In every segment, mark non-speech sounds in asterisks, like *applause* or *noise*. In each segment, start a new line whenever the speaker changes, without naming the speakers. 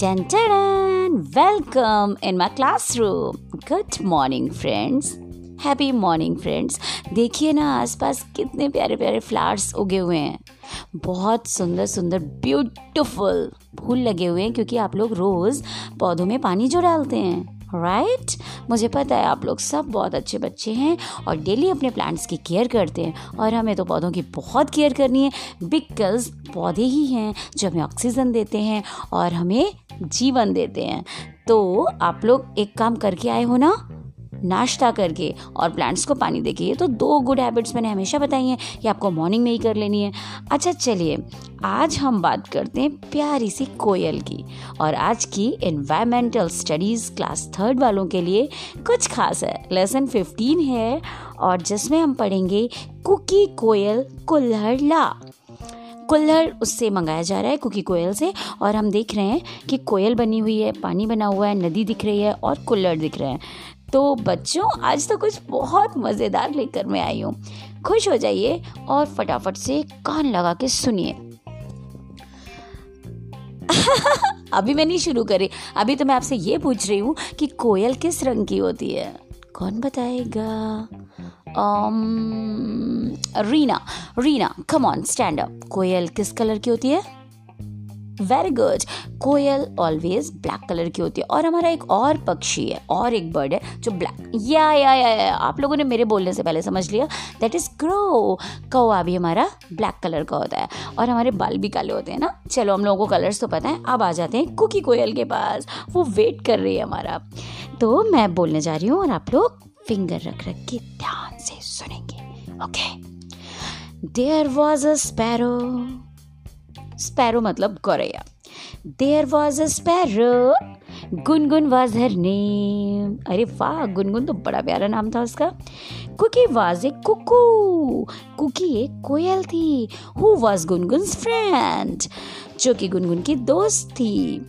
Tan tan! Welcome in my classroom. Good morning. Happy morning friends देखिए ना, आसपास कितने प्यारे प्यारे फ्लावर्स उगे हुए हैं बहुत सुंदर सुंदर ब्यूटीफुल फूल लगे हुए हैं, क्योंकि आप लोग रोज़ पौधों में पानी जो डालते हैं राइट? मुझे पता है आप लोग सब बहुत अच्छे बच्चे हैं और डेली अपने प्लांट्स की केयर करते हैं और हमें तो पौधों की बहुत केयर करनी है। बिकॉज़ पौधे ही हैं जो हमें ऑक्सीजन देते हैं और हमें जीवन देते हैं। तो आप लोग एक काम करके आए हो ना? नाश्ता करके और प्लांट्स को पानी देके। ये तो दो गुड हैबिट्स मैंने हमेशा बताई हैं कि आपको मॉर्निंग में ही कर लेनी है। अच्छा चलिए। आज हम बात करते हैं प्यारी सी कोयल की और आज की इन्वायरमेंटल स्टडीज़ क्लास थर्ड वालों के लिए कुछ खास है। लेसन फिफ्टीन है और जिसमें हम पढ़ेंगे कुकी कोयल कुल्हड़ ला कुल्हड़ उससे मंगाया जा रहा है कुकी कोयल से और हम देख रहे हैं कि कोयल बनी हुई है, पानी बना हुआ है, नदी दिख रही है और कुल्हड़ दिख रहे हैं। तो बच्चों, आज तो कुछ बहुत मज़ेदार लेकर मैं आई हूँ। खुश हो जाइए और फटाफट से कान लगा के सुनिए। *laughs* अभी मैं नहीं शुरू करी। अभी तो मैं आपसे ये पूछ रही हूँ कि कोयल किस रंग की होती है? कौन बताएगा? Um, Reena Reena come on stand up कोयल किस कलर की होती है? Very good. कोयल ऑलवेज ब्लैक कलर की होती है और हमारा एक और पक्षी है और एक बर्ड है जो ब्लैक। या या या, या आप लोगों ने मेरे बोलने से पहले समझ लिया। दैट इज़ क्रो कौआ भी हमारा ब्लैक कलर का होता है और हमारे बाल भी काले होते हैं ना। चलो हम लोगों को कलर्स तो पता है। अब आ जाते हैं कुकी कोयल के पास। वो वेट कर रही है हमारा। तो मैं बोलने जा रही हूँ और आप लोग फिंगर रख रख के ध्यान से सुनेंगे। Okay there was a sparrow sparrow मतलब गौरैया। There was a sparrow Gungun was her name अरे वाह, गुनगुन तो बड़ा प्यारा नाम था उसका। Kuki was a cuckoo Kuki एक कोयल थी। हु वॉज़ गुनगुन फ्रेंड जो कि गुनगुन की दोस्त थी।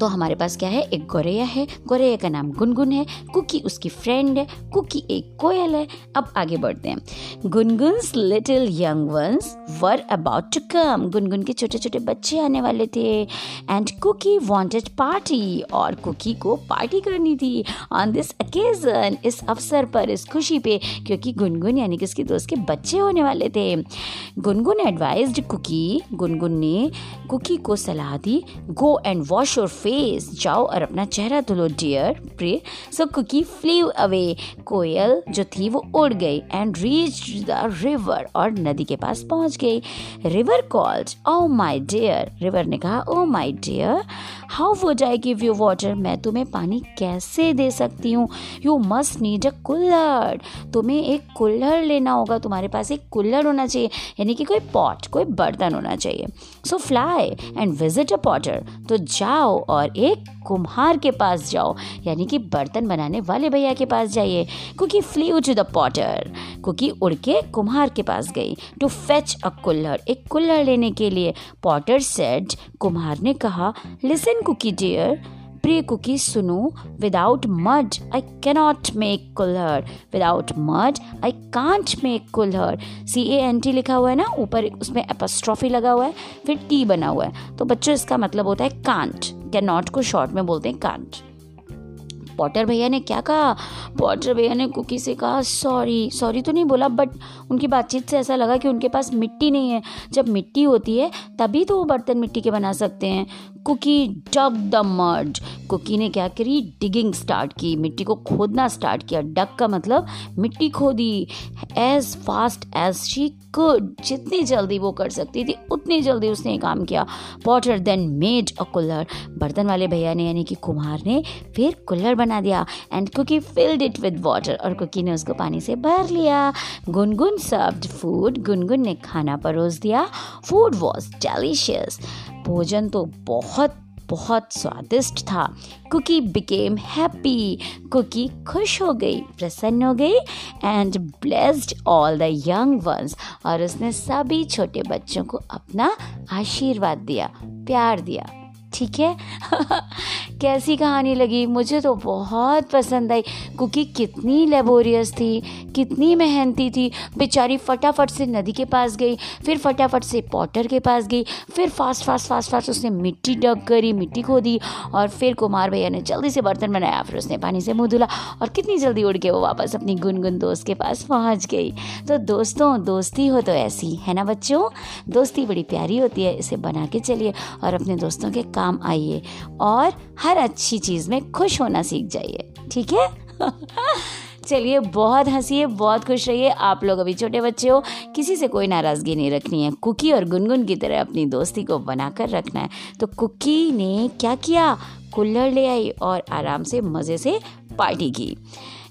तो हमारे पास क्या है? एक गोरैया है। गोरैया का नाम गुनगुन है। कुकी उसकी फ्रेंड है। कुकी एक कोयल है। अब आगे बढ़ते हैं। Gungun little young ones were about to come Gungun के छोटे छोटे बच्चे आने वाले थे। एंड कुकी वॉन्टेड पार्टी और कुकी को पार्टी करनी थी। ऑन दिस अकेजन इस अवसर पर, इस खुशी पे, क्योंकि गुनगुन यानी कि उसकी दोस्त के बच्चे होने वाले थे। Gungun advised cookie. गुनगुन ने कुकी को सलाह दी go and wash your face जाओ और अपना चेहरा धुलो dear pray so Kuki flew away कोयल जो थी, वो उड़ गई एंड रीच द रिवर और नदी के पास पहुँच गई। River called oh my dear river ने कहा ओ my dear how would I give you water मैं तुम्हें पानी कैसे दे सकती हूँ? यू मस्ट नीड अ कुल्हड़ तुम्हें एक कुल्हड़ लेना होगा। तुम्हारे पास एक कुल्हड़ होना चाहिए। यानी कि कोई पॉट कोई बर्तन होना चाहिए। So fly and visit a potter तो जाओ और एक कुम्हार के पास जाओ, यानी कि बर्तन बनाने वाले भैया के पास जाइए Kuki flee to the potter Kuki उड़ के कुम्हार के पास गई टू फेच अ कुल्हड़, एक कुल्हड़ लेने के लिए। पॉटर सेड कुम्हार ने कहा लिसन कुकी डियर प्रिय कुकी सुनो without mud I cannot make kulhad without mud I can't make kulhad. See a N T लिखा हुआ है ना, ऊपर उसमें एपस्ट्रॉफी लगा हुआ है, फिर टी बना हुआ है। तो बच्चों, इसका मतलब होता है कांट कैनॉट को शॉर्ट में बोलते हैं? कांट पॉटर भैया ने क्या कहा? पॉटर भैया ने कुकी से कहा सॉरी सॉरी तो नहीं बोला बट उनकी बातचीत से ऐसा लगा कि उनके पास मिट्टी नहीं है। जब मिट्टी होती है, तभी तो वो बर्तन मिट्टी के बना सकते हैं। Kuki dug the mud Kuki ने क्या करी? डिगिंग स्टार्ट की। मिट्टी को खोदना स्टार्ट किया। डग का मतलब मिट्टी खोदी। As fast as she could जितनी जल्दी वो कर सकती थी, उतनी जल्दी उसने काम किया। Potter then made a kulhad बर्तन वाले भैया ने, यानी कि कुम्हार ने, फिर कुल्हड़ बना दिया। And Kuki filled it with water और कुकी ने उसको पानी से भर लिया। गुनगुन सर्व्ड फ़ूड गुनगुन ने खाना परोस दिया। फ़ूड वॉज़ डेलिशियस भोजन तो बहुत बहुत स्वादिष्ट था। कुकी बिकेम हैप्पी कुकी खुश हो गई, प्रसन्न हो गई and blessed all the young ones और उसने सभी छोटे बच्चों को अपना आशीर्वाद दिया, प्यार दिया। ठीक है? *laughs* कैसी कहानी लगी? मुझे तो बहुत पसंद आई। क्योंकि कितनी लेबोरियस थी, कितनी मेहनती थी। बेचारी फटाफट से नदी के पास गई, फिर फटाफट से पॉटर के पास गई, फिर फास्ट फास्ट फास्ट फास्ट उसने मिट्टी डग करी, मिट्टी खोदी और फिर कुमार भैया ने जल्दी से बर्तन बनाया, फिर उसने पानी से मुँह धुला और कितनी जल्दी उड़ के वो वापस अपनी गुनगुन दोस्त के पास पहुँच गई। तो दोस्तों, दोस्ती हो तो ऐसी, है ना बच्चों? दोस्ती बड़ी प्यारी होती है, इसे बना के चलिए और अपने दोस्तों के काम आइए और हर अच्छी चीज़ में खुश होना सीख जाइए। ठीक है? *laughs* चलिए, बहुत हंसिए, बहुत खुश रहिए। आप लोग अभी छोटे बच्चे हो, किसी से कोई नाराज़गी नहीं रखनी है। कुकी और गुनगुन की तरह अपनी दोस्ती को बनाकर रखना है। तो कुकी ने क्या किया? कुल्लड़ ले आई और आराम से मज़े से पार्टी की।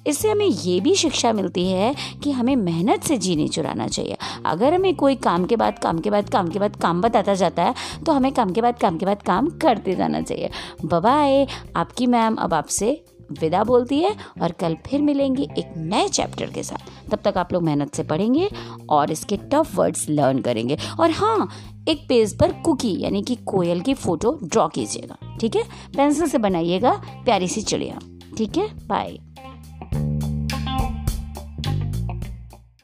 इससे हमें ये भी शिक्षा मिलती है कि हमें मेहनत से जीने चुराना चाहिए। अगर हमें कोई काम के बाद, काम के बाद, काम के बाद काम बताता जाता है तो हमें काम के बाद, काम के बाद काम करते जाना चाहिए। बबाए आपकी मैम अब आपसे विदा बोलती है और कल फिर मिलेंगे एक नए चैप्टर के साथ। तब तक आप लोग मेहनत से पढ़ेंगे और इसके टफ वर्ड्स लर्न करेंगे। और हाँ एक पेज पर कुकी यानी कि कोयल की फ़ोटो ड्रॉ कीजिएगा। ठीक है? पेंसिल से बनाइएगा, प्यारी सी चिड़िया। ठीक है? बाय